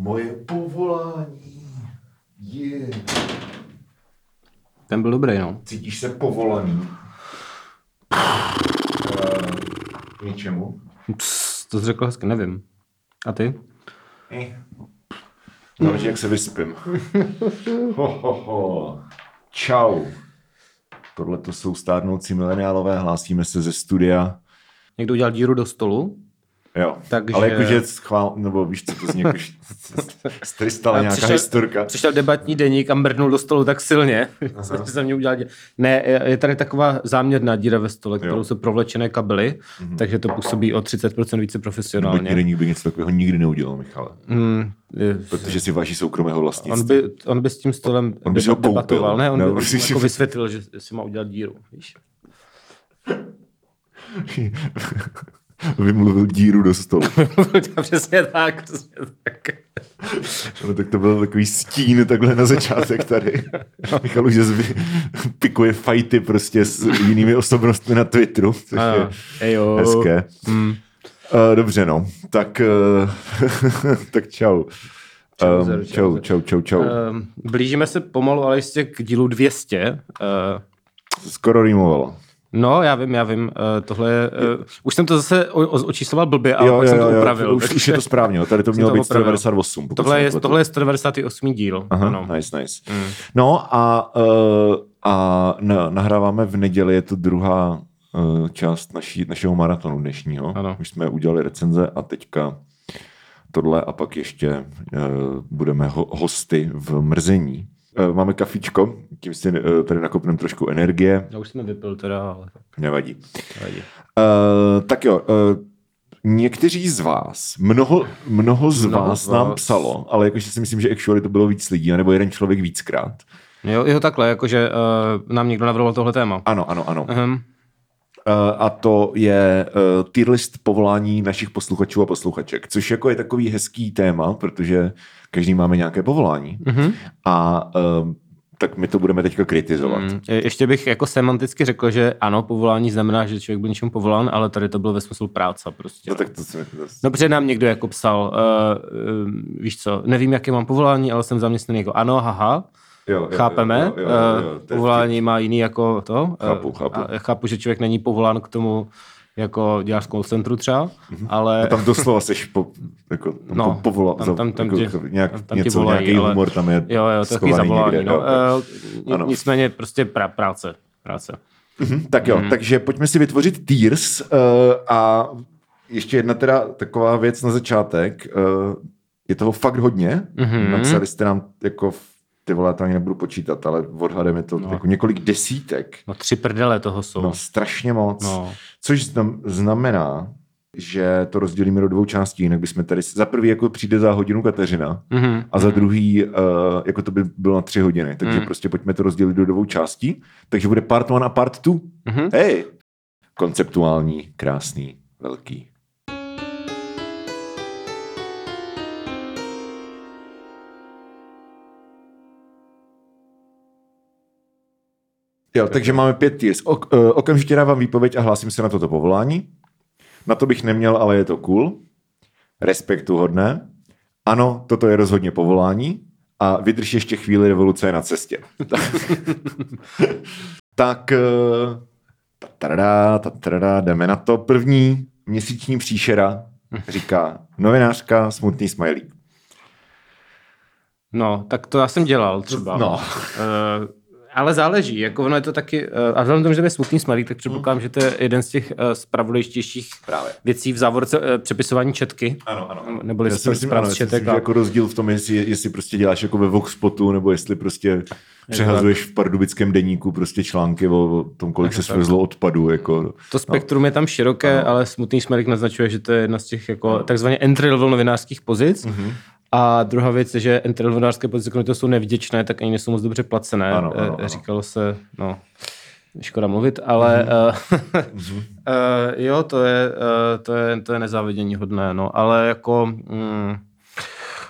Moje povolání je... Ten byl dobrý, no. Cítíš se povolaný? K něčemu? Pss, to jsi řekl hezky, nevím. A ty? Eh. Záleží, jak se vyspím. Ho, ho, ho. Čau. Tohle to jsou stárnoucí mileniálové, hlásíme se ze studia. Někdo udělal díru do stolu? Jo, Takže- ale jakože schvál, nebo víš, co to z krystala A nějaká přišel- historka. Přišel debatní deník a mrnul do stolu tak silně, že se mě udělal dě... Ne, je tady taková záměrná díra ve stole, kterou jsou provlečené kabely, takže to působí o 30% více Debatní profesionálně. deník by něco takového nikdy neudělal, Michale. Hmm, je- Protože si váží soukromého on, vlastnictví. by, on by s tím stolem On by ho koupil. debatoval, ne? On Ne, by on si- jako vysvětlil, že si má udělat díru, víš? Vymluvil díru do stolu. přesně tak, přesně tak. No, tak to byl takový stín takhle na začátek tady. Michal už zase pikuje fajty prostě s jinými osobnostmi na Twitteru, což je Ano. Ejo. hezké. Mm. Uh, dobře, no. Tak, uh, tak čau. Čau, Um, čau, čau, čau, čau. Ehm, Blížíme se pomalu, ale jistě k dílu 200. Eh, Skoro rýmovalo. No, já vím, já vím. Uh, tohle je, uh, už jsem to zase o, o, očísloval blbě, ale pak jsem to upravil. už, už takže je to správně, jo. tady to mělo to být opravil. 198. pokud Tohle je, tohle je 198. díl. Aha, ano. nice, nice. Mm. No a, uh, a na, nahráváme v neděli, je to druhá uh, část naší, našeho maratonu dnešního. Ano. Už jsme udělali recenze a teďka tohle a pak ještě uh, budeme ho, hosty v mrzení. Uh, máme kafičko, tím si uh, tady nakopneme trošku energie, Já už jsem vypil teda, ale nevadí. nevadí. Uh, tak jo, uh, někteří z vás, mnoho, mnoho z Mnoho vás z nám vás. psalo, ale jakože si myslím, že actually to bylo víc lidí, nebo jeden člověk víckrát. Jo, jo takhle, jakože uh, nám někdo navrhoval tohle téma. Ano, ano, ano. Uh-huh. Uh, a to je uh, tier list povolání našich posluchačů a posluchaček, což jako je takový hezký téma, protože každý máme nějaké povolání. Mhm. A uh, tak my to budeme teďka kritizovat. Mm. Je- Ještě bych jako semanticky řekl, že ano, povolání znamená, že člověk byl něčemu povolán, ale tady to bylo ve smyslu práce prostě. No tak to, to No, protože nám někdo jako psal, uh, uh, víš co, nevím, jaké mám povolání, ale jsem zaměstnaný jako ano, haha, jo, jo, chápeme, jo, jo, jo, jo, eh, povolání má jiný jako to. eh, Chápu, chápu. A chápu, že člověk není povolán k tomu, jako děláš v call centru třeba, ale... No tam doslova seš po, jako, tam No, po, povola, tam- tam- tam jako, ti- nějak, tam- tam něco, volají, nějaký ale- humor tam je Jo, jo, takový zavolání. někde, No. jo. Uh, Ano. nicméně prostě pra, práce. práce. Mhm, Tak jo, Mhm. takže pojďme si vytvořit tiers uh, a ještě jedna teda taková věc na začátek. Uh, je toho fakt hodně. Mhm. Napsali jste nám jako ty vole, ani nebudu počítat, ale odhadem je to No. jako několik desítek. No tři prdele toho jsou. No, strašně moc. No. Což znam, znamená, že to rozdělíme do dvou částí, jinak bychom tady, za prvý jako přijde za hodinu Kateřina Mhm. a za druhý, uh, jako to by bylo na tři hodiny, takže Mm. prostě pojďme to rozdělit do dvou částí, takže bude part one a part two. Mhm. Hej! Konceptuální, krásný, velký. Jo, takže máme pět tiers. Ok, eh, okamžitě dávám výpověď a hlásím se na toto povolání. Na to bych neměl, ale je to cool. Respektu hodné. Ano, toto je rozhodně povolání. A vydrž ještě chvíli, revoluce je na cestě. tak eh, tatarada, tatarada, jdeme na to. První měsíční příšera říká novinářka, smutný smajlík. No, tak to já jsem dělal třeba. No. Ale záleží, jako ono je to taky, uh, a vzhledem k tomu, že to je smutný smajlík, tak předpokládám, že to je jeden z těch uh, spravodajštějších Právě. věcí v závorce uh, přepisování četky. Ano, ano. Neboli Já si myslím, ano, myslím, četek že a- jako rozdíl v tom, jestli, jestli prostě děláš jako ve Voxpotu, nebo jestli prostě přehazuješ v pardubickém deníku prostě články o, o tom, kolik se svezlo odpadu. Jako, To spektrum je tam široké, ale smutný smajlík naznačuje, že to je jedna z těch jako takzvaně entry level novinářských pozic. Mhm. A druhá věc je, že novinářské pozice, toho jsou nevděčné, tak ani nejsou moc dobře placené. Ano, ano, Eh, ano. Říkalo se, no, škoda mluvit, ale uh, uh, jo, to je, uh, to je, to je nezávidění hodné, no, ale jako mm,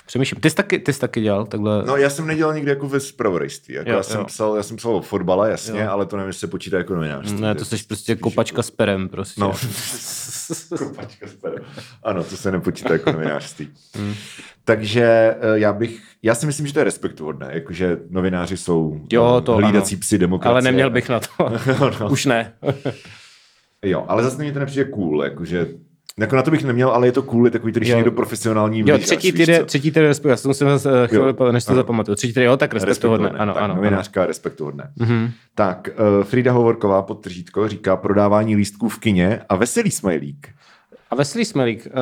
Přemýšlím. Ty jsi taky, ty jsi taky dělal takhle. No, já jsem nedělal nikdy jako ve zpravodajství. Jako Jo, já, jsem jo. psal, já jsem psal o fotbale, jasně, Jo. ale to nevím, jestli se počítá jako novinářství. ne, To jsi prostě kopačka s perem, prostě. No. Kopačka s perem. Ano, to se nepočítá jako novinářství. Hmm. Takže eh, já bych, já si myslím, že to je respektuhodné, jakože novináři jsou Jo, eh, to hlídací ano. psy demokracie. Ale neměl bych na to. no. Už ne. Jo, ale zase mě to nepřijde cool, jakože jako na to bych neměl, ale je to cool, je takový, když Jo. někdo profesionální Jo, vližač, třetí týden, třetí týden respektu, já jsem musel zase chvíli, než to zapamatuju. Třetí týden, jo, tak respektuhodné. Ano, tak, ano, ano. novinářka respektuhodné. Mhm. Tak, uh, Frida Hovorková pod tržítko říká prodávání lístků v kině a veselý smajlík. A Veselý Smelík, uh,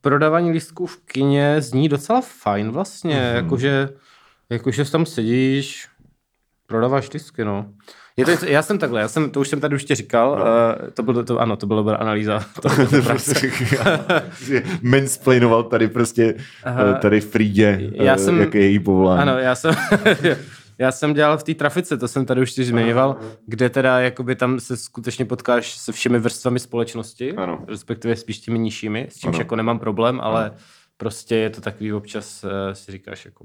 prodávání lístků v kině zní docela fajn vlastně, Mhm. mm-hmm. jakože, jakože tam sedíš, prodáváš lístky, no. Je to, já jsem takhle, já jsem, to už jsem tady už tě říkal, no. uh, to, bylo, to, ano, to byla dobrá analýza. To, to, Prostě mansplainoval tady prostě uh, tady Frídě, Já uh, jsem- jaké je její povolání. Ano, já jsem, já jsem dělal v té trafice, to jsem tady už ti zmiňoval, kde teda jakoby tam se skutečně potkáš se všemi vrstvami společnosti, Ano. respektive spíš těmi nižšími, s čímž Ano. jako nemám problém, ale prostě je to takový občas, uh, si říkáš jako,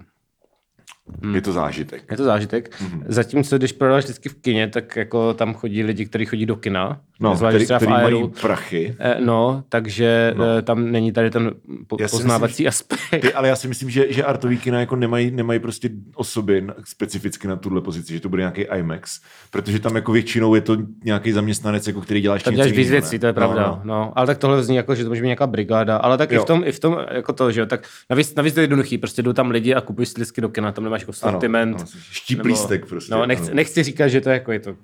Je to zážitek. je to zážitek. Mhm. Mm-hmm. Zatímco, když prodáváš vždycky v kině, tak jako tam chodí lidi, kteří chodí do kina, No, zvlášť který, který mají Aeru. prachy. Eh, No, takže No. no. tam není tady ten po- Já poznávací aspekt. Ty, ale já si myslím, že, že artový kina jako nemají, nemají prostě osoby specificky na tuhle pozici, že to bude nějaký IMAX, protože tam jako většinou je to nějaký zaměstnanec, jako který dělá ještě Tam něco děláš víc věcí, to je pravda. No, No, no. no. ale tak tohle zní jako, že to může být nějaká brigáda, ale tak i Jo. v, tom, i v tom, jako to, že jo, tak navíc, navíc to je jednoduchý, prostě jdou tam lidi a kupují si do kina, tam nemáš jako Ano, sortiment. ano, štíplístek prostě. No, nechci, ano. nechci říkat, že to je jako, je to,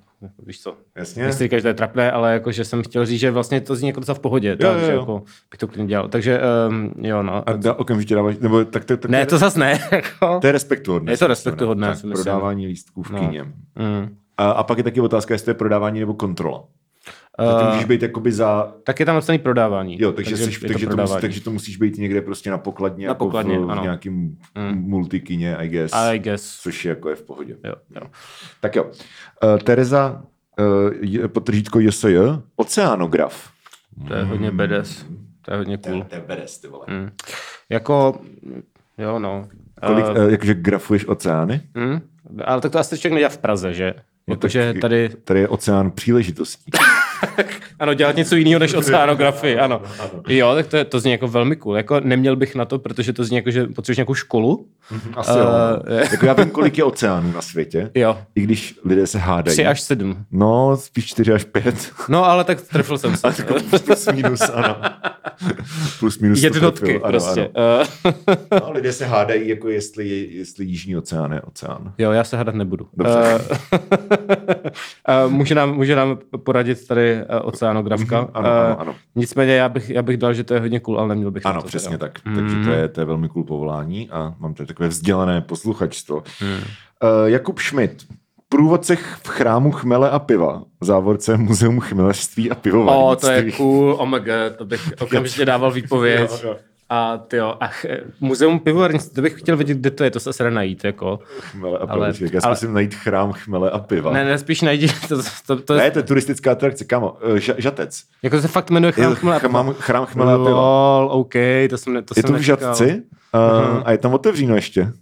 víš co, Jasně. nechci říkat, že to je trapné, ale jako, že jsem chtěl říct, že vlastně to zní jako docela v pohodě, tak, jo, že jo. jako bych to klidně dělal. Takže um, jo, no. A dá, okamžitě dáváš, nebo tak, tak, tak Ne, to zas ne. Jako. to je respektuhodné. Je to respektuhodné. Prodávání lístků v No. kině. Mm. A, a pak je taky otázka, jestli to je prodávání nebo kontrola. Uh, ty můžeš být jakoby za... Tak je tam napsaný prodávání. Jo, takže, takže, je jsi, takže, to musí, takže to musíš být někde prostě na pokladně, Na jako pokladně, v, v nějakým mm. multikině, I guess. I guess. Což je jako je v pohodě. Jo, jo. Tak jo. Uh, Tereza, uh, potržítko JSJ, oceánograf. To je hodně badass. To je hodně cool. To je beres, ty vole. Mm. Jako, jo no. Kolik, Eh, uh, jakože grafuješ oceány? mm, ale tak to asi člověk nedělá v Praze, že? Jakože tak- tady, Tady je oceán příležitostí. ano, dělat něco jiného než oceánografii, ano. Jo, tak to, je, to zní jako velmi cool. Jako neměl bych na to, protože to zní jako, že potřebuješ nějakou školu. Asi jo. no. Eh, Jako já vím, kolik je oceánů na světě. Jo, I když lidé se hádají. tři až sedm. No, spíš čtyři až pět. No, ale tak trefil jsem se. Plus minus, ano. Plus minus. to Jednotky trefil, ano, prostě. Ano. Eh, No, lidé se hádají, jako jestli, jestli Jižní oceán je oceán. Jo, já se hadat nebudu. Dobře. Uh, může, nám, může nám poradit tady uh, oceánografka. Mhm, ano, ano, ano. Nicméně já bych, já bych dal, že to je hodně cool, ale neměl bych Ano, to přesně teda. tak. Takže to je, to je velmi cool povolání a mám tady takové vzdělané posluchačstvo. Hmm. Uh, Jakub Schmidt. Průvodce v chrámu chmele a piva. Závorce Muzeum chmelařství a O, pivovarnictví. to je cool, oh my god, to bych okamžitě dával výpověď. Jo, jo. A ty jo, ach, eh, muzeum pivovarnictví, to bych chtěl vědět, kde to je, to se asi najít, jako. Chmele a. Ale- Ale, Já ale- zkusím najít chrám chmele a piva. Ne, ne, spíš najdi, to, to, to, ne, je, to je turistická atrakce, kamo. Uh, Ža- žatec. jako se fakt jmenuje Je chrám chmele a piva. chrám, chmele a piva. Lol, OK, to jsem, ne, to Je jsem to v nečekal. Žatci a je tam otevřeno ještě.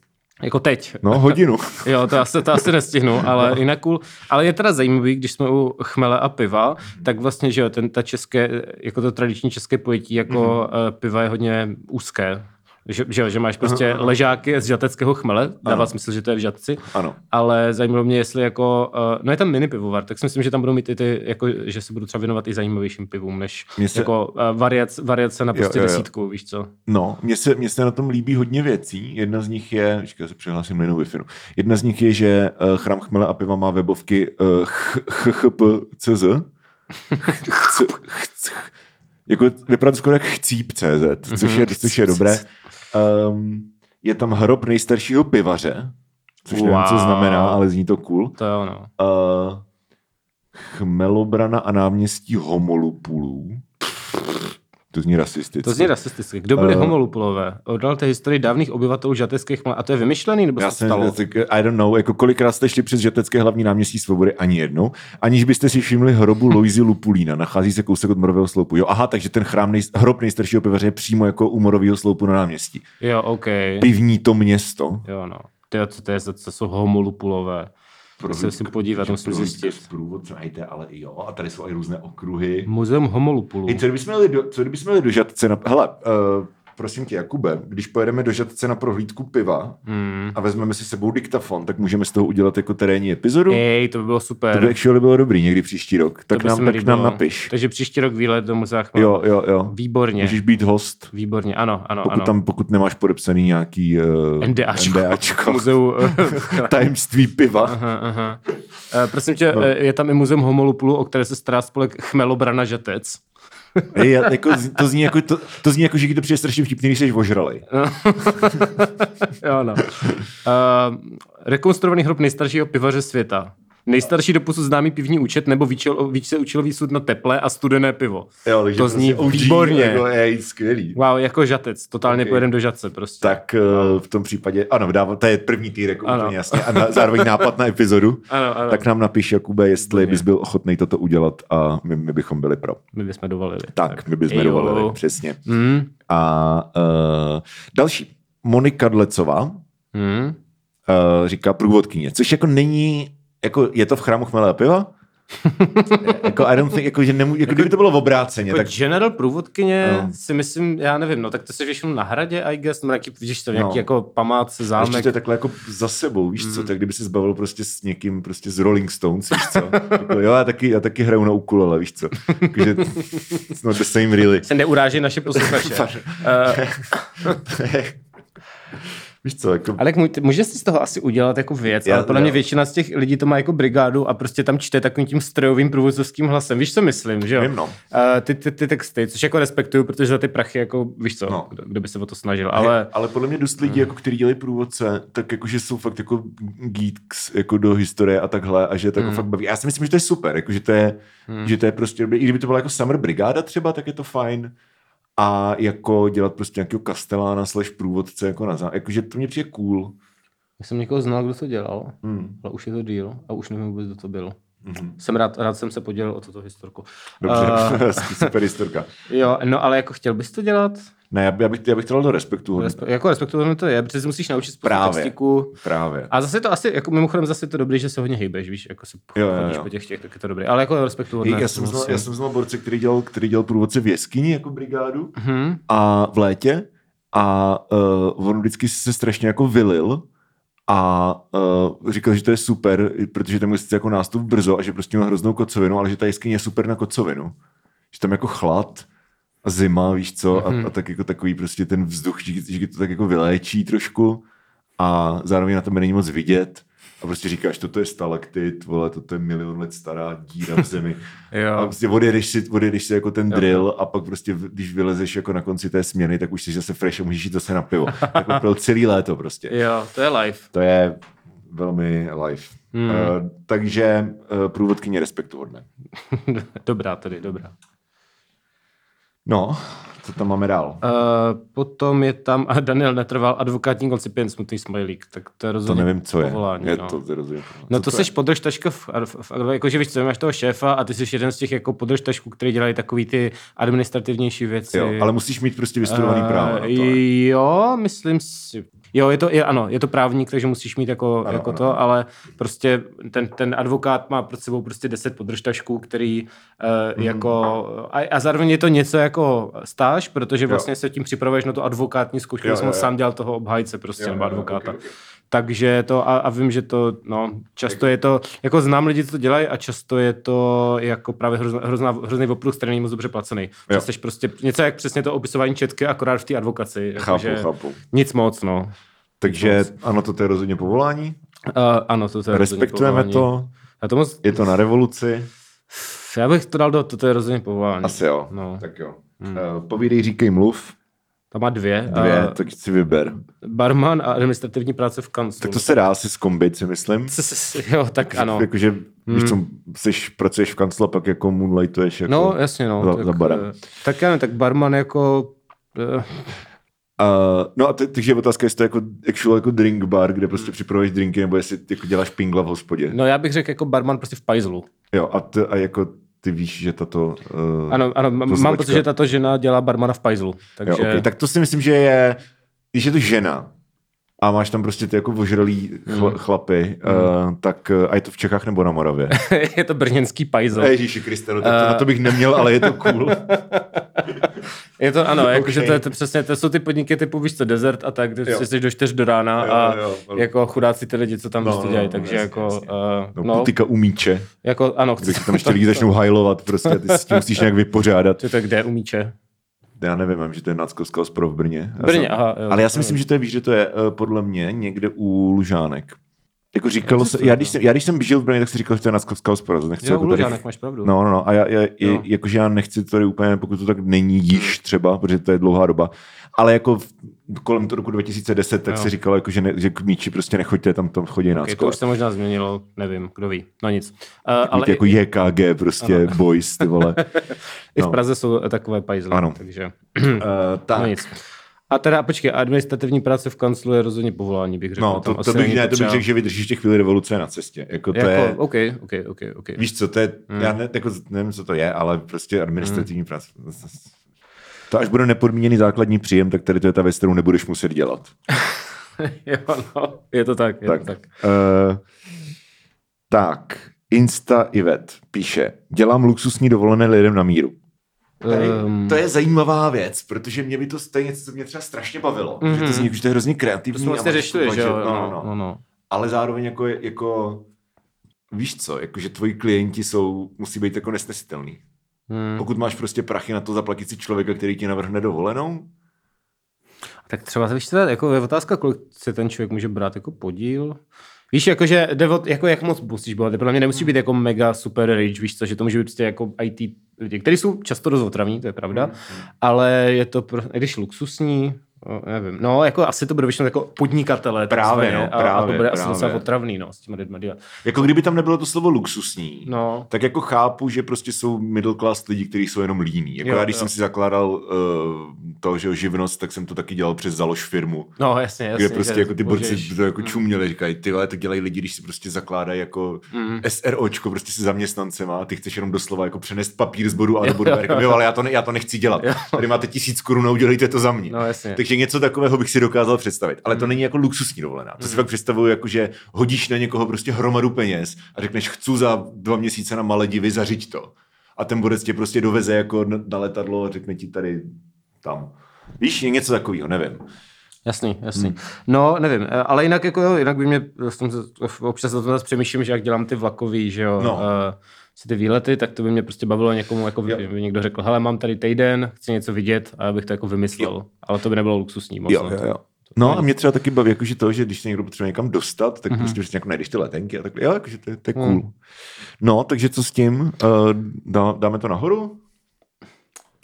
Jako teď. No, hodinu. Jo, to asi, to asi nestihnu, ale jinak cool. Ale je teda zajímavý, když jsme u chmele a piva, tak vlastně, že jo, ten, ta české, jako to tradiční české pojetí, jako mm-hmm. piva je hodně úzké. Že, že, jo, že máš prostě Aha. ležáky z žateckého chmele, dává smysl, že to je v žatci, Ano. ale zajímalo mě, jestli jako, uh, no je tam mini pivovar, tak si myslím, že tam budou mít i ty, jako, že se budou třeba věnovat i zajímavějším pivům, než se- jako uh, variac, variace na prostě jo, jo. desítku, víš co? No, mně se, mně se na tom líbí hodně věcí. Jedna z nich je, já se přihlásím na jinou wi Jedna z nich je, že uh, Chrám chmele a piva má webovky uh, chchp.cz jako vypadá to skoro jak chcíp.cz, což je, což je dobré. Um, je tam hrob nejstaršího pivaře, což nevím, co Wow. znamená, ale zní to cool. To jo, no. Uh, Chmelobrana a náměstí Homolupulů. To zní rasisticky. To zní rasisticky. Kdo byli Eh. uh, homolupulové? Oddalte historii dávných obyvatelů žateckých mla... A to je vymyšlený, nebo Já se jsem, stalo? tak, I don't know, jako kolikrát jste šli přes žatecké hlavní náměstí Svobody, ani jednou, aniž byste si všimli hrobu Loisy Lupulína, nachází se kousek od morového sloupu. Jo, aha, takže ten chrám nej, hrob nejstaršího pivaře je přímo jako u morového sloupu na náměstí. Jo, OK. Pivní to město. Jo, no. Tyjo, co to je, co jsou homolupulové? To se musím podívat, musím zjistit. Průvodce, ajte, ale i jo, a tady jsou i různé okruhy. Muzeum homolupulů. Hej, co kdybychom jeli do, co kdybychom jeli do Žatce na... Hele, uh, prosím tě, Jakube, když pojedeme do Žatce na prohlídku piva Hmm. a vezmeme si sebou diktafon, tak můžeme z toho udělat jako terénní epizodu. Ej, to by bylo super. To by actually bylo dobrý někdy příští rok. Tak nám, tak líbilo. nám napiš. Takže příští rok výlet do muzea Chmel. Jo, jo, jo. Výborně. Můžeš být host, Výborně, ano, ano, pokud, ano. tam, pokud nemáš podepsaný nějaký uh, NDAčko. NDAčko. Muzeu... tajemství piva. aha, aha. Uh, prosím tě, no. je tam i muzeum homolupulů, o které se stará spolek Chmelobrana Žatec. Já- jako, to, zní jako, to, to zní jako, že když to přijde strašně vtipný, když jsi ožralej. jo, no. Uh, rekonstruovaný hrob nejstaršího pivaře světa. Nejstarší doposud známý pivní účet nebo více účelový sud na teplé a studené pivo. Jo, to zní prostě OG, výborně. Jako, je, skvělý. Wow, jako žatec. Totálně Ok. okay. pojedem do žatce prostě. Tak uh, v tom případě, ano, dává, to je první týrek Ano. úplně jasně a na, zároveň nápad na epizodu. Ano, ano. Tak nám napiš, Jakube, jestli bys byl ochotný toto udělat a my, my bychom byli pro. My bychom dovolili. Tak, my bychom Jo. dovolili, přesně. Hmm. A uh, další, Monika Dlecová Hmm. uh, říká průvodkyně, což jako není, jako je to v chrámu chmele a piva? jako, I don't think, jako, že nemů, jako, kdyby to bylo v obráceně, Jako tak general průvodkyně No. si myslím, já nevím, no tak to se většinou na hradě, I guess, nebo nějaký, víš to, nějaký No. jako památce, A ještě zámek. to je takhle jako za sebou, víš Mm. co, tak kdyby se zbavil prostě s někým prostě z Rolling Stones, víš co. Jako, jo, já taky, já taky hraju na ukulele, víš co. Jakože, it's not the same really. Se neuráží naše posluchače. uh, víš co, jako, ale může si z toho asi udělat jako věc, Já- ale podle mě já- většina z těch lidí to má jako brigádu a prostě tam čte takovým tím strojovým průvodcovským hlasem. Víš, co myslím, že jo? Vím, no. Uh, ty, ty, ty, texty, což jako respektuju, protože za ty prachy, jako víš co, No. kdo, kdo, by se o to snažil, ale, ale... ale podle mě dost lidí, jako, kteří dělají průvodce, tak jakože jsou fakt jako geeks jako do historie a takhle a že to jako Hmm. fakt baví. Já si myslím, že to je super, jako, že, to je, že to je prostě. I kdyby to byla jako Summer Brigáda třeba, tak je to fajn. A jako dělat prostě nějakého kastelána slash průvodce jako na zá... Jakože to mě přijde cool. Já jsem někoho znal, kdo to dělal, Hmm. ale už je to díl a už nevím vůbec, kdo to byl. Mhm. Jsem rád, rád jsem se podělil o tuto historku. Dobře, Uh, super historka. jo, no ale jako chtěl bys to dělat? Ne, já, by- já bych, já bych to dal do respektu. Respe- jako respektovat to je, protože si musíš naučit spoustu Právě. textiku. Právě. A zase to asi, jako mimochodem zase to dobrý, že se hodně hejbeš, víš, jako se Jo, jo, jo. po těch těch, tak je to dobrý. Ale jako respektu hodně. já, jsem znal, já jsem znal borce, který dělal, který dělal průvodce v jeskyni jako brigádu Mhm. a v létě a uh, on vždycky se strašně jako vylil a uh, říkal, že to je super, protože tam je jako nástup brzo a že prostě měl hroznou kocovinu, ale že ta jeskyně je super na kocovinu. Že tam jako chlad a zima, víš co, Mhm. a, a tak jako takový prostě ten vzduch, že, že to tak jako vyléčí trošku a zároveň na tebe není moc vidět. A prostě říkáš, toto je stalaktit, vole, toto je milion let stará díra v zemi. A Jo. prostě odjedeš si, odjedeš si jako ten Jo. drill a pak prostě, když vylezeš jako na konci té směny, tak už jsi zase fresh a můžeš jít zase na pivo. jako pro celý léto prostě. jo, to je live. To je velmi live. Hmm. Uh, takže uh, průvodkyně respektu hodné. dobrá tedy, dobrá. No, co tam máme dál? Uh, potom je tam, a Daniel netrval, advokátní koncipient, smutný smajlík, tak to je To rozhodně nevím, co je. povolání. je no. to, to rozumím. No Co to, seš podržtaška v, v, v, jakože víš co, máš toho šéfa a ty jsi jeden z těch jako podržtašků, který dělají takový ty administrativnější věci. Jo, ale musíš mít prostě vystudovaný Eh, právo to. Jo, myslím si. Jo, je to, je, ano, je to právník, takže musíš mít jako, Ano, jako ano, to, ale prostě ten, ten advokát má před sebou prostě 10 podržtašků, který uh, Mhm. jako, a, a zároveň je to něco jako stáž, protože vlastně se tím připravuješ na tu advokátní zkoušku, Jo, já jsem jo, jo. sám dělal toho obhájce prostě, Jo, nebo jo, jo, advokáta. ok, ok. Takže to, a, a vím, že to, no, často je to, jako znám lidi, co to dělají a často je to jako právě hrozná, hrozná, hrozný opruh, který není moc dobře placený. Jo. Jsi prostě něco jak přesně to opisování četky, akorát v té advokaci. Chápu, jakože chápu. Nic moc, no. Takže ano, to je rozhodně povolání. Uh, ano, to, je Respektujeme povolání. to. Já, to moc, Je to na revoluci. Já bych to dal do, to, to je rozhodně povolání. Asi jo. No. Tak jo. Hmm. Uh, povídej, říkej, mluv. Tam má dvě. Dvě, A tak si vyber. barman a administrativní práce v kanclu. Tak to se dá asi zkombit, si myslím. Jo, tak ano. Hmm. Jakože, víš co, jsi, pracuješ v kanclu a pak jako moonlightuješ jako... No, jasně, no. za- tak, za barem. eh, Tak já nevím, tak barman jako... eh, Uh, no a te, takže je otázka, jestli to je jako, actual jako drink bar, kde prostě připravuješ drinky, nebo jestli jako děláš pingla v hospodě. No já bych řekl jako barman prostě v pajzlu. Jo, a, t, a jako ty víš, že tato... Uh, Ano, ano, mám značka. pocit, že tato žena dělá barmana v pajzlu. jo, Takže... okay. Tak to si myslím, že je, když je to žena, a máš tam prostě ty jako ožralý chla, Hmm. chlapy, uh, tak uh, a je to v Čechách nebo na Moravě? je to brněnský pajzl. Ježíši Kriste, no, tak to, na to bych neměl, ale je to cool. Je to, ano, jakože Okay. to, je to přesně, to jsou ty podniky typu, víš co, desert a tak, kde Jo. si jsi do 4 do rána Jo, a jo, jo. jako chudáci ty lidi, co tam No, prostě no, dělají, no, takže jasně, jako, jasně. uh, No, no, umíče, jako, ano, když tam ještě lidi začnou hajlovat prostě ty s tím musíš nějak vypořádat. to je kde umíče? Já nevím, vím, že to je Náckovská ospro v Brně. Já Brně, jsem- aha, jo, ale já si myslím, že to je, víš, že to je uh, podle mě někde u Lužánek. Jako říkalo se, já když, jsem, já když jsem žil v Brně, tak si říkal, že to je Náckovská ospora. to Nechci Jo, jako tady, máš pravdu. No, no, no. A já, já, Jo. jakože já nechci to tady úplně, pokud to tak není již třeba, protože to je dlouhá doba, ale jako v, kolem toho roku 2010, tak Jo. se říkalo, jako, že, ne, že k míči prostě nechoďte, tam, tam chodí Okay, to už se možná změnilo, nevím, kdo ví, no nic. Uh, Ale jako JKG, prostě boys, ty vole. i v no. Praze jsou takové pajzly, Ano. takže uh, tak. no nic. A teda, počkej, administrativní práce v kanclu je rozhodně povolání, bych řekl. No, to, asi to bych, ne, to bych řekl, že vydržíš těch chvíli revoluce na cestě. Jako to jako, je, OK, OK, OK, OK. víš co, to je, Hmm. já ne, jako, nevím, co to je, ale prostě administrativní práce. To až bude nepodmíněný základní příjem, tak tady to je ta věc, kterou nebudeš muset dělat. jo, no, je to tak, je tak, to tak. Uh, tak, Insta Ivet píše, dělám luxusní dovolené lidem na míru. Um, to je zajímavá věc, protože mě by to, to je něco, co mě třeba strašně bavilo. Mm-hmm. Že to zní, že to je hrozně to kreativní. jsme a vlastně řešili, že jo? No, no, no. no, no. Ale zároveň jako, jako víš co, jako, že tvoji klienti jsou, musí být jako nesnesitelný. Hmm. Pokud máš prostě prachy na to zaplatit si člověka, který ti navrhne dovolenou, Tak třeba, víš, to je, jako je otázka, kolik se ten člověk může brát jako podíl. Víš, jakože jde o, jako jak moc musíš být. Podle mě nemusí být jako mega super rich, víš co, že to může být prostě jako IT lidi, kteří jsou často dost otravní, to je pravda, ale je to, pro, když luxusní, o, nevím, no jako asi to bude většinou jako podnikatele. Právě, no, a, a, to právě, bude asi právě. docela otravný, no, s těma lidma dělat. jako kdyby tam nebylo to slovo luxusní, No, tak jako chápu, že prostě jsou middle class lidi, kteří jsou jenom líní. Jako Jo, já, když jo. jsem si zakládal uh, to, že jo, živnost, tak jsem to taky dělal přes založ firmu. no jasně, jasně. kde prostě jako ty borci to jako čuměli, říkají, ty vole, to dělají lidi, když si prostě zakládají jako Mm. SROčko, prostě si zaměstnancema a ty chceš jenom doslova jako přenést papír z bodu A do bodu jo, ale já to, ne, já to nechci dělat. Tady máte tisíc korun udělejte to za mě. No jasně. Takže něco takového bych si dokázal představit. Ale to není jako luxusní dovolená. To si fakt představuju, jako, že hodíš na někoho prostě hromadu peněz a řekneš, chci za dva měsíce na Maledivy zařiď to. A ten borec tě prostě doveze jako na, na letadlo a řekne ti tady tam. Víš, je něco takového, nevím. Jasný, jasný. Hmm. No, nevím, eh, ale jinak jako jo, jinak by mě, v tom, občas o tom zase přemýšlím, že jak dělám ty vlakový, že jo, No. eh, si ty výlety, tak to by mě prostě bavilo někomu, jako Jo. by, někdo řekl, hele, mám tady týden, chci něco vidět a já bych to jako vymyslel, Jo. ale to by nebylo luxusní moc. Jo, no, jo, jo. No a mě třeba taky baví, jakože to, že když se někdo potřebuje někam dostat, tak mm-hmm. prostě prostě jako najdeš ty letenky a takhle, jo, jakože to, je- to je cool. Mm. No, takže co s tím? Uh, dá, dáme to nahoru?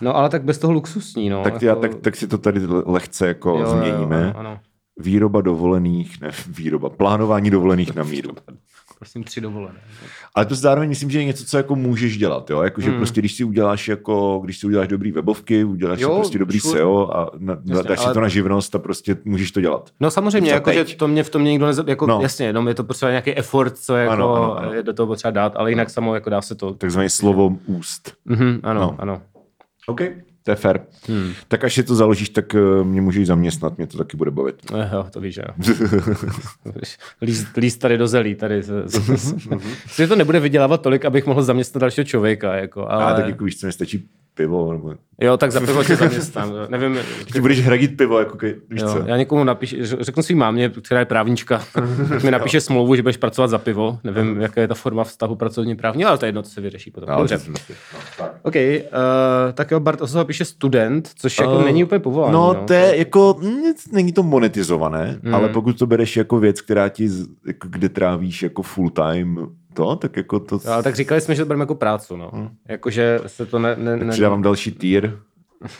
No, ale tak bez toho luxusní, no. tak, jako, já, tak, tak si to tady le- lehce jako jo, jo, změníme. ano, ano. Výroba dovolených, ne výroba, plánování dovolených na míru. Prosím, tři dovolené. Ale to zároveň myslím, že je něco, co jako můžeš dělat, jo? Jakože Hmm. prostě, když si uděláš jako, když si uděláš dobrý webovky, uděláš Jo, si prostě dobrý sure. SEO a na, Jasně, dáš si ale- to na živnost a prostě můžeš to dělat. No samozřejmě, jako, že to mě v tom nikdo neza... Jako, No. no. Jasně, jenom je to prostě nějaký effort, co jako Ano, ano, ano. je do toho potřeba dát, ale jinak samo jako dá se to. Takzvané slovo úst. Mhm, ano, No. no. ano. OK. To je fair. Hmm. Tak až si to založíš, tak uh, mě můžeš zaměstnat, mě to taky bude bavit. Eh, Jo, to víš, jo. líst, líst tady do zelí, tady. Že to nebude vydělávat tolik, abych mohl zaměstnat dalšího člověka, jako, ale... A tak jako víš, co mi stačí pivo, nebo... Jo, tak za pivo tě zaměstnám. Nevím, Ty budeš hradit pivo, jako ke, víš jo, co? já někomu napíšu, řeknu svým mámě, která je právnička, tak mi napíše smlouvu, že budeš pracovat za pivo. Nevím, jaká je ta forma vztahu pracovně právní, ale to je jedno, to se vyřeší potom. No, Dobře. no, tak. OK, uh, tak jo, Bart Osoba píše student, což jako Eh, není úplně povolání. No, to je jako, nic, není to monetizované, Hmm. ale pokud to bereš jako věc, která ti, jako, kde trávíš jako full time to, tak jako to... Ale tak říkali jsme, že to bereme jako prácu, no. Hmm. Jakože se to ne... ne, ne Přidávám další tier.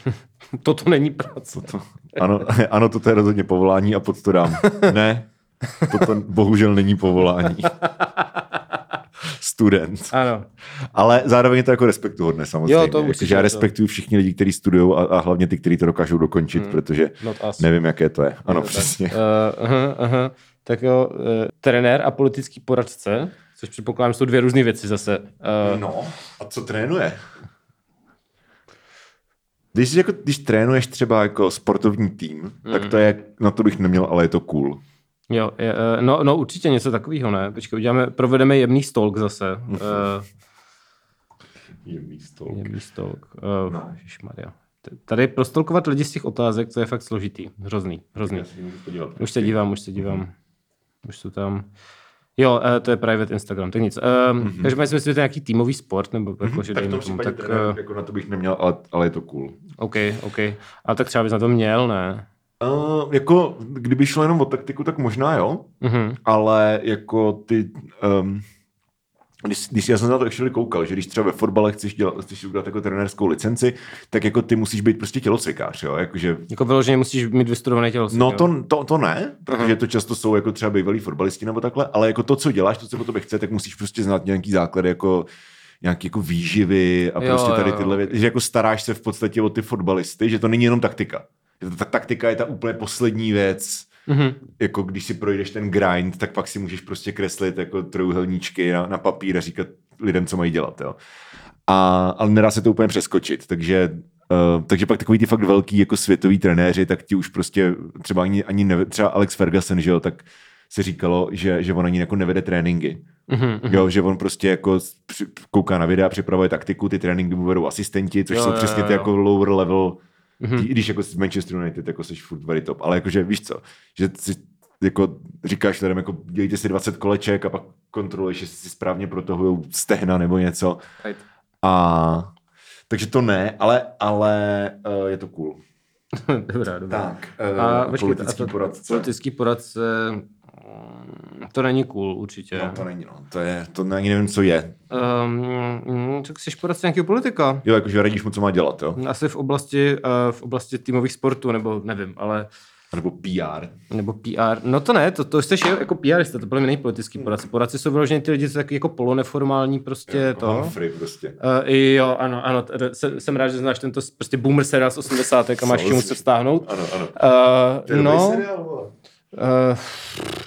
Toto není práce. To, ano, ano, toto je rozhodně povolání a pod to dám. Ne, toto bohužel není povolání. Student. Ano. Ale zároveň je to jako respektuhodné samozřejmě. Jo, to Jakože určitě, já to. respektuju všichni lidi, kteří studují a, a hlavně ty, kteří to dokážou dokončit, hmm. protože nevím, jaké to je. Ano, Tak, přesně. Uh, aha, aha. Tak jo, uh, trenér a politický poradce, což předpokládám, jsou dvě různé věci zase. Uh, No, a co trénuje? Když, jako, když trénuješ třeba jako sportovní tým, mm. tak to je, na to bych neměl, ale je to cool. Jo, je, eh, no, no určitě něco takového, ne? Počkej, uděláme, provedeme jemný stalk zase. Uh, Jemný stol. jemný stalk. Uh, no. T- Tady prostolkovat lidi z těch otázek, to je fakt složitý. Hrozný, hrozný. Už se dívám, už se dívám. Už jsou tam. Jo, uh, to je private Instagram, tak nic. Uh, mm-hmm. Takže si myslím, že to je nějaký týmový sport, nebo jako, že Tak tom tomu, tak, trenér, uh, jako na to bych neměl, ale, ale je to cool. OK, OK. Ale tak třeba bys na to měl, ne? Uh, jako, kdyby šlo jenom o taktiku, tak možná jo, Mhm. ale jako ty... Um, když, když já jsem na to actually koukal, že když třeba ve fotbale chceš, dělat, chceš udělat jako trenérskou licenci, tak jako ty musíš být prostě tělocvikář, jo, jakože Jako vyloženě musíš mít vystudovaný tělo. No to, to, to ne, protože to často jsou jako třeba bývalí fotbalisti nebo takhle, ale jako to, co děláš, to, co po tobě chce, tak musíš prostě znát nějaký základy jako nějaký jako výživy a Jo, prostě tady jo, jo. tyhle věci, že jako staráš se v podstatě o ty fotbalisty, že to není jenom taktika. Ta taktika je ta úplně poslední věc, Mhm. jako když si projdeš ten grind, tak pak si můžeš prostě kreslit jako trojuhelníčky na, na papír a říkat lidem, co mají dělat, jo. A, ale nedá se to úplně přeskočit, takže Uh, takže pak takový ty fakt velký jako světoví trenéři, tak ti už prostě třeba ani, ani neve, třeba Alex Ferguson, že jo, tak se říkalo, že, že on ani jako nevede tréninky. Mhm. Jo, že on prostě jako kouká na videa, připravuje taktiku, ty tréninky mu vedou asistenti, což Jo, jsou jo, přesně ty jo. jako lower level, Mhm. i když jako z Manchester United jako jsi furt very top, ale jakože víš co, že si jako říkáš lidem, jako dělejte si 20 koleček a pak kontroluješ, jestli si správně protahujou stehna nebo něco. Right. A takže to ne, ale, ale uh, je to cool. dobrá, dobrá. Tak, A, uh, počkej, politický a to, poradce. Politický poradce, to není cool určitě. No to není, no. To je, to ani nevím, co je. Um, tak jsi poradce nějakého politika? Jo, jakože radíš mu, co má dělat, jo? Asi v oblasti, uh, v oblasti týmových sportů, nebo nevím, ale nebo PR. nebo PR. No to ne, to, to jste jako PRista, to byl není politický poradce. Poradci jsou vyloženě ty lidi, co taky jako poloneformální prostě Jako to. Humphrey prostě. Uh, jo, ano, ano, t- se- jsem rád, že znáš tento prostě boomer seriál z 80. a máš čemu se vztáhnout. Ano, ano. Uh, To je no, seriál. Uh,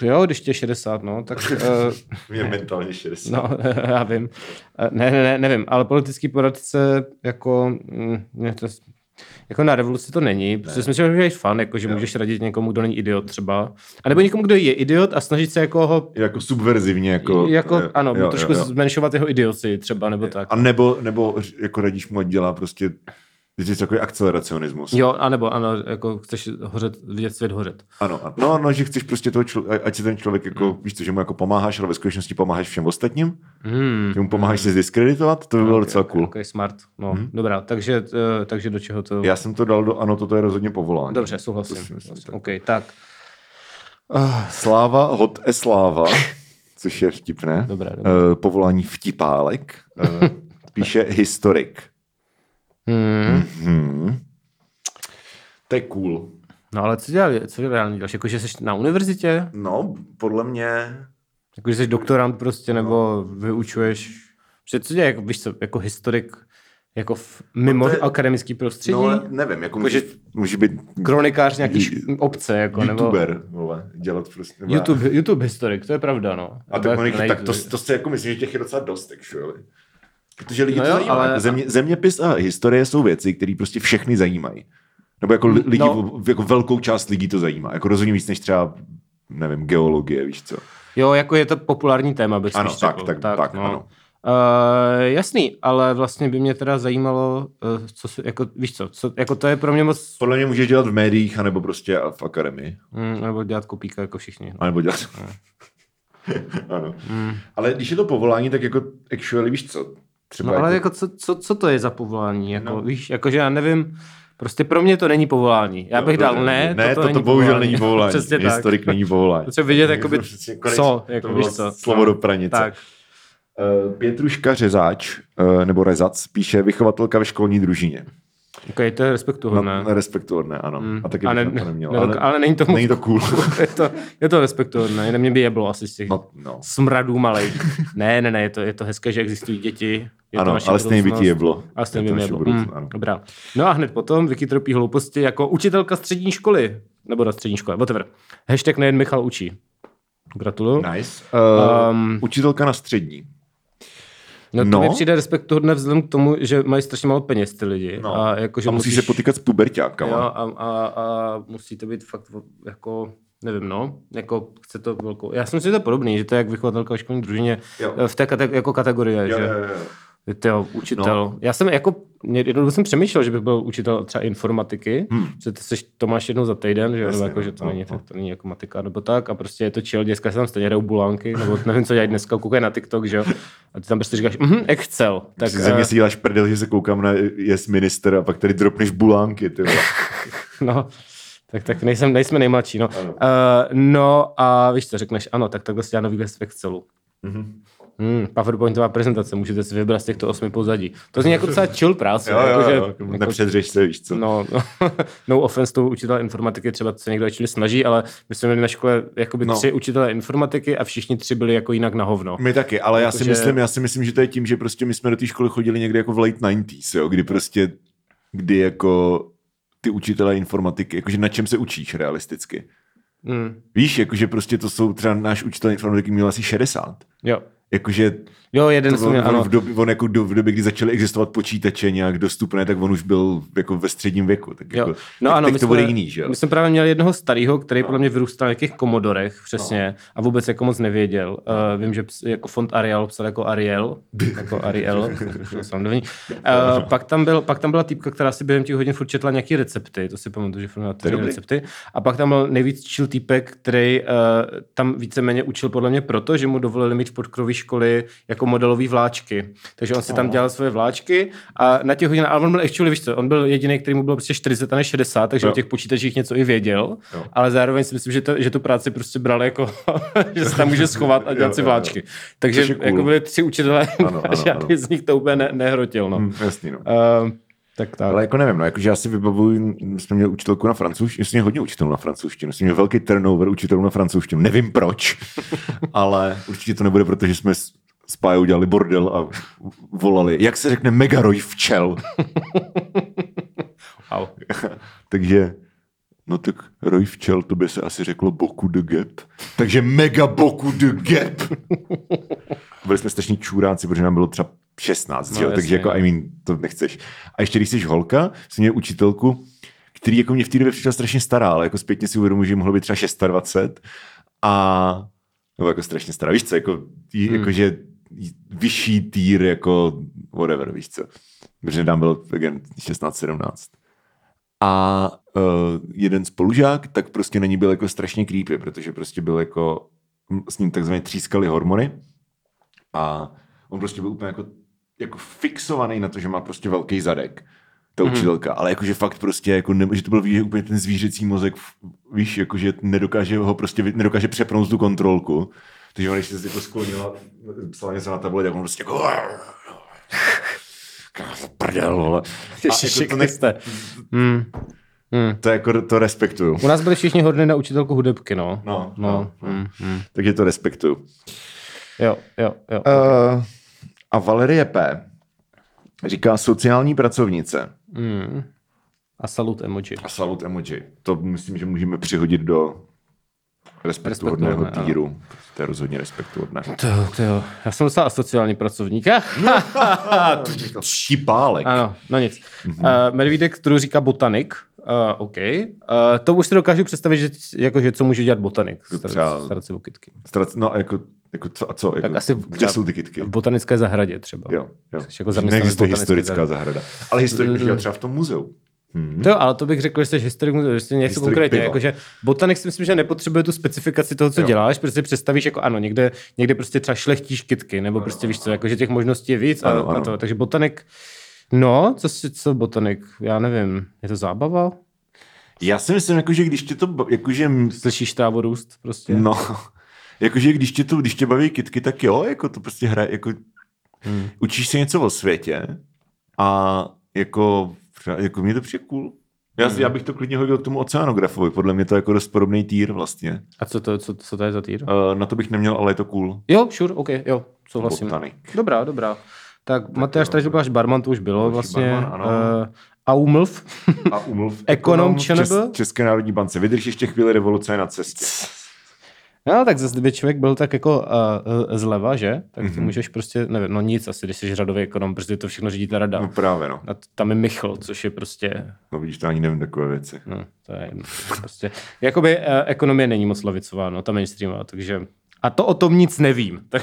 jo, když tě je 60, no, tak uh, Mě mentálně 60. No, já vím. Eh, Ne, ne, ne, nevím, ale politický poradce jako, mm, to, jako na revoluci to není, protože si myslím, že je fun, jako, že můžeš radit někomu, kdo není idiot třeba. A nebo někomu, kdo je idiot a snažit se jako ho, Jako subverzivně, jako... jako, jo, ano, jo, trošku jo, jo. zmenšovat jeho idioci třeba, nebo tak. A nebo, nebo jako radíš mu, ať dělá prostě Vždyť je takový akceleracionismus. Jo, anebo ano, jako chceš hořet, vidět svět hořet. Ano, ano. no, no, že chceš prostě toho člo- ať si ten člověk jako, hmm. víš co, že mu jako pomáháš, ale ve skutečnosti pomáháš všem ostatním, Hmm. že mu pomáháš se zdiskreditovat, to by bylo docela cool. Okay, smart. No, hmm. dobrá, takže, eh, takže do čeho to... Já jsem to dal do, ano, toto je rozhodně povolání. Dobře, souhlasím. myslím, tak. OK, tak. Sláva, hot e sláva, což je vtipné. Dobré, dobré. Uh, povolání vtipálek. Uh, píše historik. Hmm. Hmm. To je cool. No ale co dělal, co reálně děláš? Jako, že jsi na univerzitě? No, podle mě... Jako, že jsi doktorant prostě, nebo vyučuješ? Že co dělá, jako, víš co, jako historik, jako v, mimo No to je- akademický prostředí? No, nevím, jako Jako, že- může, může být Kronikář nějaký š- obce, jako, nebo... youtuber, vole, dělat prostě... nebo- YouTube, YouTube historik, to je pravda, no. A Nebo tak, jako tak to, YouTube. to si jako myslím, že těch je docela dost, actually. Protože lidi No no to jo, zajímá. ale-. Země, zeměpis a historie jsou věci, které prostě všechny zajímají. Nebo jako li- lidi, No. no. jako velkou část lidí to zajímá. Jako rozhodně víc než třeba, nevím, geologie, víš co. Jo, jako je to populární téma, bych Ano, tak, řekl. tak, tak, ano. Uh, jasný, ale vlastně by mě teda zajímalo, uh, co si, jako, víš co, co, jako to je pro mě moc, Podle mě můžeš dělat v médiích, anebo prostě v akademii. mm, nebo dělat kopíka jako všichni. No. A nebo dělat... ano. Ale když je to povolání, tak jako actually, víš co, třeba No ale jako, jako co, co, co to je za povolání? Jako, No. víš, jakože já nevím, prostě pro mě to není povolání. Já bych to dal ne, ne, toto to, to není bohužel povolání. není povolání. Přesně tak. Historik není povolání. Chci vidět, jakoby, konec- co, jako, to víš co. Slovo No. do pranice. Tak. Uh, Pětruška Řezáč, uh, nebo Rezac, píše vychovatelka ve školní družině. Ok, to je respektuhodné. No, respektuhodné, ano. Mm. A taky a bych ne, na to neměl. ne, ale, ale není to není to cool. je, to, je to respektuhodné, jinak mě by jeblo asi z těch no, no. smradů malých. Ne, ne, ne, je to, je to hezké, že existují děti. Je ano, to ale stejně by ti jeblo. A stejně Je by jeblo. budoucnost, Mm, ano. dobrá. No a hned potom Vicky tropí hlouposti jako učitelka střední školy. Nebo na střední škole, whatever. Hashtag nejen Michal učí. Gratuluju. Nice. Uh, Um, učitelka na střední. No to No. mi přijde respektuhodné vzhledem k tomu, že mají strašně málo peněz ty lidi. No. A, jako, že a musí musíš, se potýkat s puberťákama. jo, a, a, a, musí to být fakt jako, nevím, no, jako chce to velkou. Já si myslím, že to podobný, že to je jak vychovatelka ve školní družině Jo. v té kate, jako kategorie, Jo, že jo, jo. Jo, učitel. No. Já jsem jako, jednou jsem přemýšlel, že bych byl učitel třeba informatiky, hmm. že ty seš, to máš jednou za týden, že, jo, nebo Jasně, jako, že no, to, no, není, no. to není jako matika nebo tak a prostě je to chill, dneska se tam stejně hrajou bulánky, nebo nevím, co dělají dneska, koukají na TikTok, že jo, a ty tam prostě říkáš, mhm, Excel. Tak si ze mě eh, si děláš prdel, že se koukám na Yes Minister a pak tady dropneš bulánky. Ty no, tak, tak nejsem, nejsme nejmladší, no. Ano. Uh, no a víš co, řekneš, ano, tak takhle si dělá nový věc v Excelu. Mhm. Hmm, PowerPointová prezentace, můžete si vybrat z těchto osmi pozadí. To zní jako docela chill práce. Jo, jo, jako, že, jo, jako nepředřeš se, víš co. No, no, no offense to učitel informatiky třeba se někdo actually snaží, ale my jsme měli na škole jakoby No. tři učitelé informatiky a všichni tři byli jako jinak na hovno. My taky, ale já si, Jakože- myslím, já si myslím, že to je tím, že prostě my jsme do té školy chodili někdy jako v late 90s, jo, kdy prostě, kdy jako ty učitelé informatiky, jakože na čem se učíš realisticky. Hmm. Víš, jakože prostě to jsou třeba náš učitel informatiky měl asi 60. Jo. Jakože Jo, jeden jsem měl, on, ano. v době, on jako do, v době, kdy začaly existovat počítače nějak dostupné, tak on už byl jako ve středním věku. Tak Jo. jako, No tak, ano, my to jsme, bude jiný, že jo? My jsme právě měli jednoho starého, který podle mě vyrůstal na nějakých komodorech, přesně, No. a vůbec jako moc nevěděl. Uh, vím, že jako font Arial psal jako Ariel, jako Ariel. Uh, pak, tam byl, pak tam byla týpka, která si během těch hodin furt četla nějaký recepty, to si pamatuju, že furt dobrý. recepty. A pak tam byl nejvíc chill týpek, který uh, tam víceméně učil podle mě proto, že mu dovolili mít v podkroví školy jako modelový vláčky. Takže on si tam dělal svoje vláčky a na těch hodinách, ale on byl actually, víš co, on byl jediný, který mu bylo prostě 40 a ne 60, takže Jo. o těch počítačích něco i věděl, Jo. ale zároveň si myslím, že, to, že tu práci prostě bral jako, že se tam může schovat a Jo, dělat si jo, jo. Takže cool. jako byli tři učitelé, Ano, a žádný ano. z nich to úplně ne, nehrotil. No. Hm, jasný, no. Uh, tak tak. Ale jako nevím, no, jakože já si vybavuju, jsme měli učitelku na francouzštinu, jsme měli hodně učitelů na francouzštinu, jsme měli velký turnover učitelů na francouzštinu, nevím proč, ale určitě to nebude, protože jsme s s Pájou dělali bordel a volali, jak se řekne megaroj včel. Au. Takže, no tak roj včel, to by se asi řeklo boku de gap. Takže mega boku de gap. Byli jsme strašní čuráci, protože nám bylo třeba 16, No, jo? takže jako, no. I mean, to nechceš. A ještě když jsi holka, jsi měl učitelku, který jako mě v té době přišla strašně stará, ale jako zpětně si uvědomuji, že mohlo být třeba 26 a nebo jako strašně stará, víš co, jako, jí, Hmm. jako že vyšší týr, jako whatever, víš co. Protože bylo again, 16-17 a uh, jeden spolužák tak prostě na ní byl jako strašně creepy, protože prostě byl jako, s ním takzvaně třískaly hormony a on prostě byl úplně jako, jako fixovaný na to, že má prostě velký zadek ta učitelka, ale jakože fakt prostě, jako ne, že to byl víš, že úplně ten zvířecí mozek, víš, jakože nedokáže ho prostě, nedokáže přepnout tu kontrolku. Takže on, když se jako sklonila, psala něco na tabule, tak on prostě jako prdel, vole. Ježiši jako to, ne. Hmm. Hmm. to, jako, to respektuju. U nás byli všichni hodní na učitelku hudebky, no. No, no. no, no. Hmm. Hmm. Takže to respektuju. Jo, jo, jo. Uh, a Valerie P. říká sociální pracovnice. Hmm. A salut emoji. A salut emoji. To myslím, že můžeme přihodit do respektuhodného Respektuhodné, týru. To je rozhodně respektuhodné. To, to jo. Já jsem docela asociální pracovník. Šipálek. ano, no nic. Mhm. Mm-hmm. Uh, medvídek, kterou říká botanik. Uh, OK. Uh, to už si dokážu představit, že, jako, že co může dělat botanik. To Starat, starat se o kytky. Strac, no jako, jako co, a co? Jako, Tak asi kde jsou ty kytky? V botanické zahradě třeba. Jo, jo. Jako Neexistuje historická zahrada. Ale historik bych dělal třeba v tom muzeu. Hmm. To jo, ale to bych řekl, že jsi historik, že jsi něco Historik konkrétně. piva. Jakože botanik si myslím, že nepotřebuje tu specifikaci toho, co Jo. děláš, protože si představíš, jako ano, někde, někde prostě třeba šlechtíš kytky, nebo prostě víš co, jakože těch možností je víc a, Ano, ano. a to. Takže botanik, no, co, si, co botanik, já nevím, je to zábava? Já si myslím, jako, že když tě to, jakože, Slyšíš trávu růst prostě? no, jakože když tě, to, když tě baví kitky, tak jo, jako to prostě hraje, jako Hmm. učíš se něco o světě a jako jako mě to přijde cool. Já, já bych to klidně hodil k tomu oceanografovi, podle mě to je jako dost podobný týr vlastně. A co to, co, co to je za týr? Uh, na to bych neměl, ale je to cool. Jo, sure, OK, jo, souhlasím. Botanik. Dobrá, dobrá. Tak, Matyáš Tražilbáš Barman, to už bylo Další vlastně. barman, ano. Uh, a umlv. A umluv. Ekonom ČNB? České národní bance. Vydrž ještě chvíli, revoluce je na cestě. No, tak zase, kdyby člověk byl tak jako uh, zleva, že? Tak Mhm. ty můžeš prostě, nevím, no nic asi, když jsi řadový ekonom, protože to všechno řídí ta rada. No právě, no. A tam je Michl, což je prostě, No vidíš, to ani nevím takové věci. no, to je prostě, jakoby uh, ekonomie není moc levicová, no, ta mainstreamová, takže, a to o tom nic nevím, tak,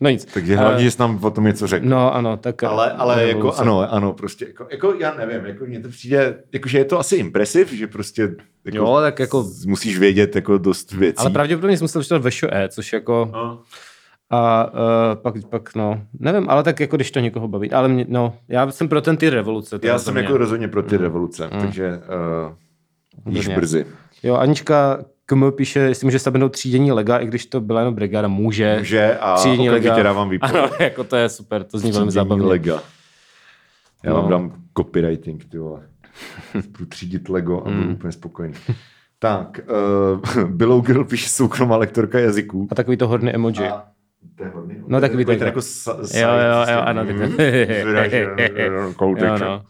no nic. Takže hlavně, že jsi nám o tom něco řekl. No, ano, tak... Ale, ale jako ano, ano, prostě, jako, jako já nevím, jako mně to přijde, jakože je to asi impresiv, že prostě jako, Jo, tak jako- musíš vědět jako dost věcí. Ale pravděpodobně jsi musel čítat VŠE, což jako... no, A uh, pak, pak, no, nevím, ale tak jako když to někoho baví. Ale mě, no, já jsem pro ten ty revoluce. já je jsem mě. jako rozhodně pro ty revoluce, takže uh, již Výborně. brzy. Jo, Anička KM píše, jestli může stavit třídění lega, i když to byla jenom brigáda, může. Může a Třídění okamžitě dávám výpověď. Ano, jako to je super, to zní velmi zábavně. Lega. Já No. vám dám copywriting, ty vole. Budu třídit Lego a Hmm. budu úplně spokojený. Tak, uh, Billow Girl píše soukromá lektorka jazyků. A takový to hodný emoji. A to je hodný. No, takový ten- jako sa, jo, jo, jo, ano, tak jo, no.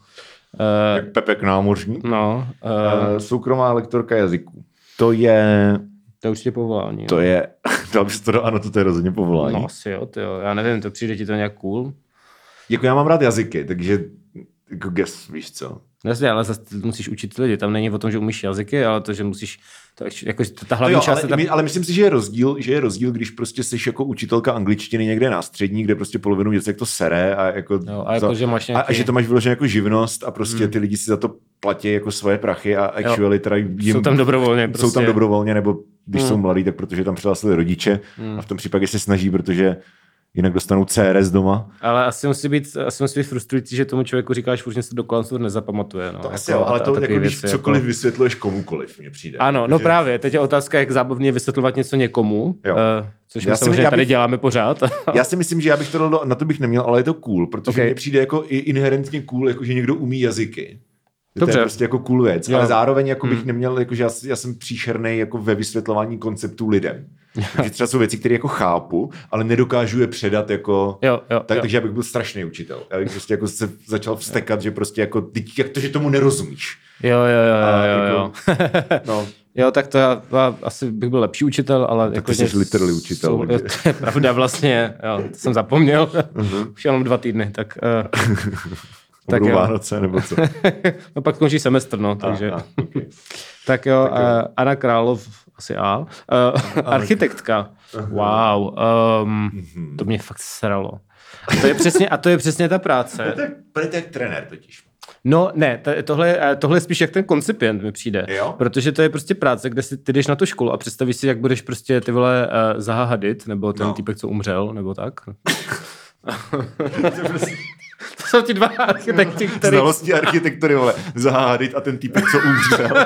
Uh, Pepek námořník. no, uh, Uh, soukromá lektorka jazyků. To je, to je určitě povolání. to je, dal bys to do, ano, to je rozhodně povolání. No asi jo, jo, já nevím, to přijde ti to nějak cool. Jako já mám rád jazyky, takže jako guess, víš co. Jasně, ale zase musíš učit lidi. Tam není o tom, že umíš jazyky, ale to, že musíš, to, jako, ta To hlavní jo, část ale, je ta... my, ale myslím si, že je rozdíl, že je rozdíl, když prostě jsi jako učitelka angličtiny někde na střední, kde prostě polovinu věcí jak to sere a jako, Jo, a jako, že máš a, nějaký... a, že to máš vyložené jako živnost a prostě ty lidi si za to platí jako svoje prachy a actually teda jim, Jsou tam dobrovolně jsou prostě. tam dobrovolně, nebo když Hmm. jsou mladí, tak protože tam přihlásili rodiče a v tom případě se snaží, protože jinak dostanou CRS doma. Ale asi musí být, asi musí být frustrující, že tomu člověku říkáš, furt něco do kolem nezapamatuje. No, To jako, asi jo, ale to jako, když věci, cokoliv Jako... vysvětluješ komukoliv, mně přijde. Ano, no Že- právě. Teď je otázka, jak zábavně vysvětlovat něco někomu, Jo. uh, což Já my samozřejmě já tady bych- děláme pořád. Já si myslím, že já bych to na to bych neměl, ale je to cool, protože Ok. okay. mně přijde jako i inherentně cool, jako že někdo umí jazyky. Že To Dobře. je prostě jako cool věc, Jo. ale zároveň jako bych neměl, jako, že já, já jsem příšerný jako ve vysvětlování konceptů lidem. Takže třeba jsou věci, které jako chápu, ale nedokážu je předat jako... jo, jo, Tak, jo. takže já bych byl strašný učitel. Já bych prostě jako se začal vstekat, že prostě jako, "Teď jak to, že tomu nerozumíš. Jo, jo, jo, A jo, jo, jo. No, Jo, tak to já, já asi bych byl lepší učitel, ale... Tak jako, ty jsi literally učitel, Jsou, jo, to je pravda vlastně, jo, to jsem zapomněl. Mhm. Už jenom dva týdny, tak... Uh, tak jo. Vánoce nebo co. no pak skončí semestr, no, takže... A, a, okay. Tak jo, uh, Anna Králov, asi A. Uh, architektka. Wow, um, Mhm. to mě fakt sralo. A to je přesně, a to je přesně ta práce. To je, to je jak trenér totiž. No ne, to, tohle, je- eh, tohle je spíš jak ten koncipient mi přijde. Jo? Protože to je prostě práce, kde si ty jdeš na tu školu a představíš si, jak budeš prostě ty vole uh, Zaha Hadid, nebo ten No. týpek, co umřel, nebo tak. to jsou ti dva architekti, který... Znalosti architektury, vole. Zahádit a ten týpek, co umřel.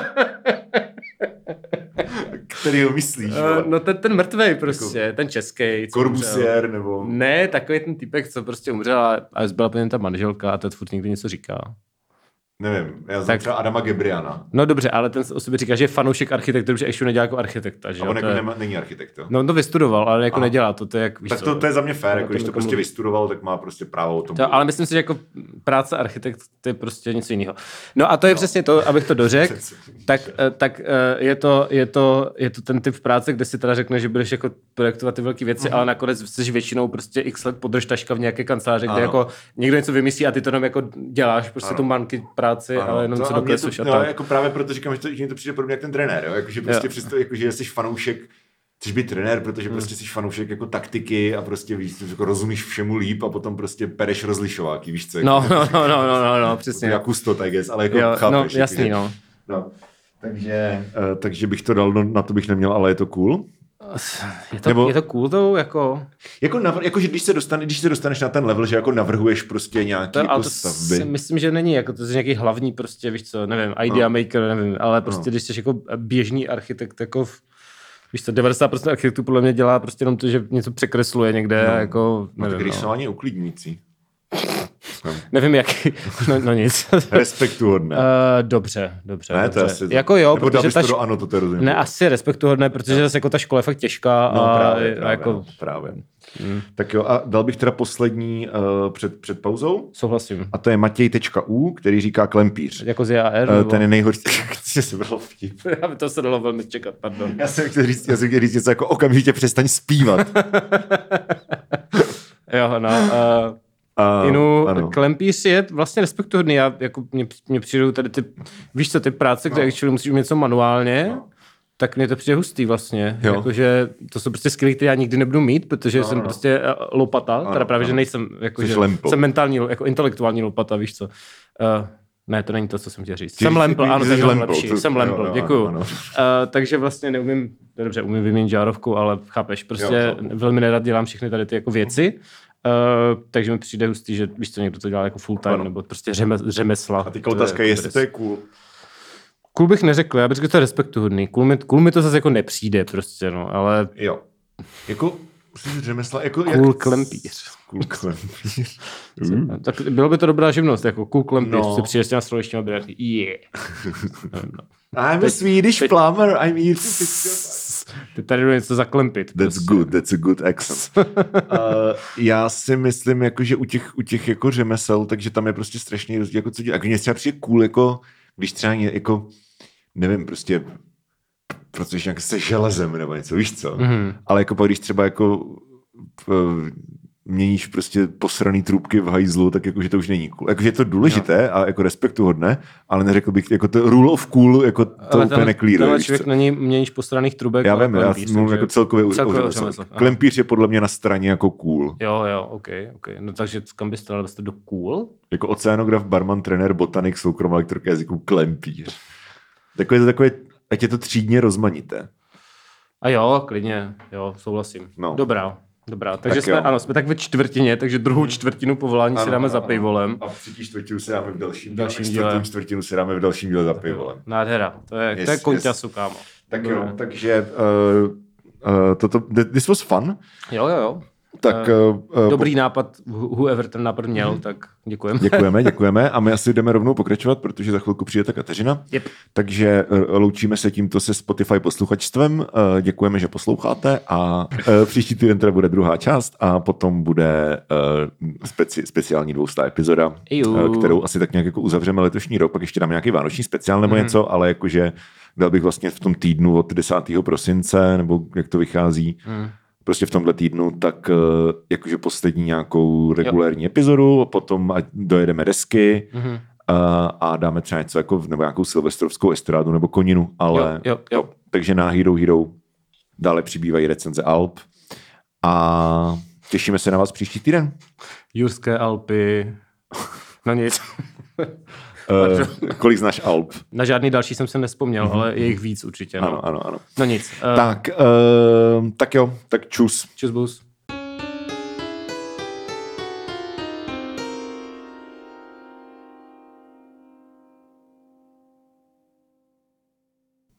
Který ho myslíš, vole? Uh, no ten, ten mrtvej prostě, jako, ten český. Corbusier, nebo... Ne, takový ten týpek, co prostě umřel a, a byla plně ta manželka a ten furt někdy něco říká. Nevím, já znám Tak- třeba Adama Gebriana. No dobře, ale ten o sobě říká, že je fanoušek architektury, že ještě nedělá jako architekta. Že A on jako je... nema, není architekt, jo? No on to vystudoval, ale jako Aha. nedělá to, to je jak, víš tak to, to je za mě fér, to jako když to prostě vystudoval, tak má prostě právo o tom. To, ale myslím si, že jako práce architekt to je prostě něco jiného. No a to je no. přesně to, abych to dořekl, tak, eh, tak eh, je, to, je, to, je to ten typ práce, kde si teda řekne, že budeš jako projektovat ty velké věci, Mhm. ale nakonec jsi většinou prostě x let podržtaška v nějaké kanceláři, kde Ano. jako někdo něco vymyslí a ty to jenom jako děláš prostě Ano. tu manky práci, Ano, ale jenom to- dokresluješ to, a no, tak. jako právě proto říkám, že to, že mi to přijde podobně jak ten trenér, jo? Jako, že prostě Jo. přesto, jako, že jsi fanoušek Chceš být trenér, protože prostě jsi fanoušek jako taktiky a prostě víš, jako rozumíš všemu líp a potom prostě pereš rozlišováky, víš co? No, no, no, no, no, no, no přesně. Jak kustot, I guess, ale jako Jo, chápeš. no, jako, jasný, že- no. no. Takže, uh, takže bych to dal, no, na to bych neměl, ale je to cool. Je to, Nebo- je to cool to, jako... Jako, navr- jako že když se, dostane, když se dostaneš na ten level, že jako navrhuješ prostě nějaký To, jako to stavby. si myslím, že není, jako to je nějaký hlavní prostě, víš co, nevím, idea No. maker, nevím, ale prostě, když jsi jako běžný architekt, jako v, víš co, 90% architektů podle mě dělá prostě jenom to, že něco překresluje někde, No. jako, No, tak nevím, no. rysování uklidňující. Nevím, jak. No, no nic. Respektuhodné. Uh, dobře, dobře. ne, dobře. to asi... Jako jo, Nebo protože ta to š... do ano, to je rozumím. Ne, asi respektuhodné, protože zase jako ta škola je fakt těžká No, a, právě, a právě, jako no, právě. Hmm. Tak jo, a dal bych teda poslední uh, před, před pauzou. souhlasím. A to je Matěj.u, který říká klempíř. Jako z JAR? Uh, nebo- ten je nejhorší. Chci se bral vtip. To se dalo velmi čekat, pardon. Já jsem chtěl říct, já jsem chtěl říct něco jako okamžitě přestaň zpívat. Jo, no. Uh, A, Inu, ano. klempíř je vlastně respektuhodný. Já, jako, mě, mě přijdou tady ty, víš co, ty práce, kde No. actually musíš umět něco manuálně, tak mně to přijde hustý vlastně. Jo. Jakože to jsou prostě skvělé, které já nikdy nebudu mít, protože jsem no. prostě eh, lopata, Ano, teda právě, že ano. nejsem, jakože, Jsi lempl. jsem mentální, jako intelektuální lopata, víš co. Uh, ne, to není to, co jsem chtěl říct. Ty jsem lempl, ano, jsi to je mnohem lempl, lepší. to- Jsem jo, lempl, jo, děkuju. ano. Uh, takže vlastně neumím, dobře, umím vyměnit žárovku, ale chápeš, prostě Jo, velmi nerad dělám všechny tady ty jako věci. Uh, takže mi přijde hustý, že víš co, někdo to dělá jako full time, Ano. nebo prostě řeme, řemesla. A teďka otázka je, jestli to je cool. Cool bych neřekl, já bych řekl, že to je respektuhodný. Cool mi, cool mi to zase jako nepřijde prostě, no, ale Jo. Jako, říct řemesla, jako... cool jak... klempíř. Cool klempíř. Tak bylo by to dobrá živnost, jako cool klempíř, No. no. si přijdeš s těma slovištěma a yeah. I'm a Swedish plumber, I'm here to fix your... Ty tady jdu něco zaklempit. That's prostě. good, that's a good accent. uh, já si myslím, jako, že u těch, u těch jako řemesel, takže tam je prostě strašný rozdíl, jako co dělat. Jako mně třeba přijde cool, jako, když třeba ně, jako, nevím, prostě protože nějak se železem nebo něco, víš co? Mhm. Ale jako pak, když třeba jako měníš prostě posraný trubky v hajzlu, tak jako, že to už není cool. Jakože je to důležité a jako respektuhodné, ale neřekl bych, jako to rule of cool, jako to Ale úplně neklíruje. víš člověk co? není měníš postraných trubek, Já ale vím, já mluvím jako celkově celkově o. Klempíř je podle mě na straně jako cool. Jo, jo, ok, ok. No takže kam byste byste do cool? Jako oceanograf, barman, trenér, botanik, soukromá lektorka jazyku, klempíř. Takové to takové, ať je to třídně rozmanité. A jo, klidně, jo, souhlasím. No. Dobrá, dobrá. Takže Tak jsme, jo. ano, jsme tak ve čtvrtině, takže druhou čtvrtinu povolání si dáme za pivolem. A třetí čtvrtinu si dáme v dalším, Dalším díle. čtvrtinu si dáme v dalším díle za pivolem. Nádhera, to je, Yes, to je yes. konťasu, kámo. Tak No. jo, takže uh, uh, toto, this was fun. Jo, jo, jo. Tak uh, Dobrý nápad, who- whoever ten nápad měl, tak děkujeme. Děkujeme, děkujeme a my asi jdeme rovnou pokračovat, protože za chvilku přijde ta Kateřina. Yep. Takže eh, loučíme se tímto se Spotify posluchačstvem. Eh, Děkujeme, že posloucháte a eh, příští týden teda bude druhá část a potom bude eh, speci, speciální dvoustá epizoda, Iu. eh, kterou asi tak nějak jako uzavřeme letošní rok, pak ještě dáme nějaký vánoční speciál nebo něco, ale jakože dal bych vlastně v tom týdnu od 10. prosince, nebo jak to vychází, prostě v tomhle týdnu, tak eh, jakože poslední nějakou regulérní epizodu, potom ať dojedeme desky Mhm. a, a dáme třeba něco jako, nebo nějakou silvestrovskou estrádu nebo koninu, ale Jo, jo, jo. takže na Hero Hero dále přibývají recenze Alp a těšíme se na vás příští týden. Jurské Alpy, no nic. Uh, kolik znáš Alp? Na žádný další jsem se nespomněl, ale je jich víc určitě. No, Ano, ano, ano. no nic. Uh, Tak, uh, tak jo, tak čus. Čus bus.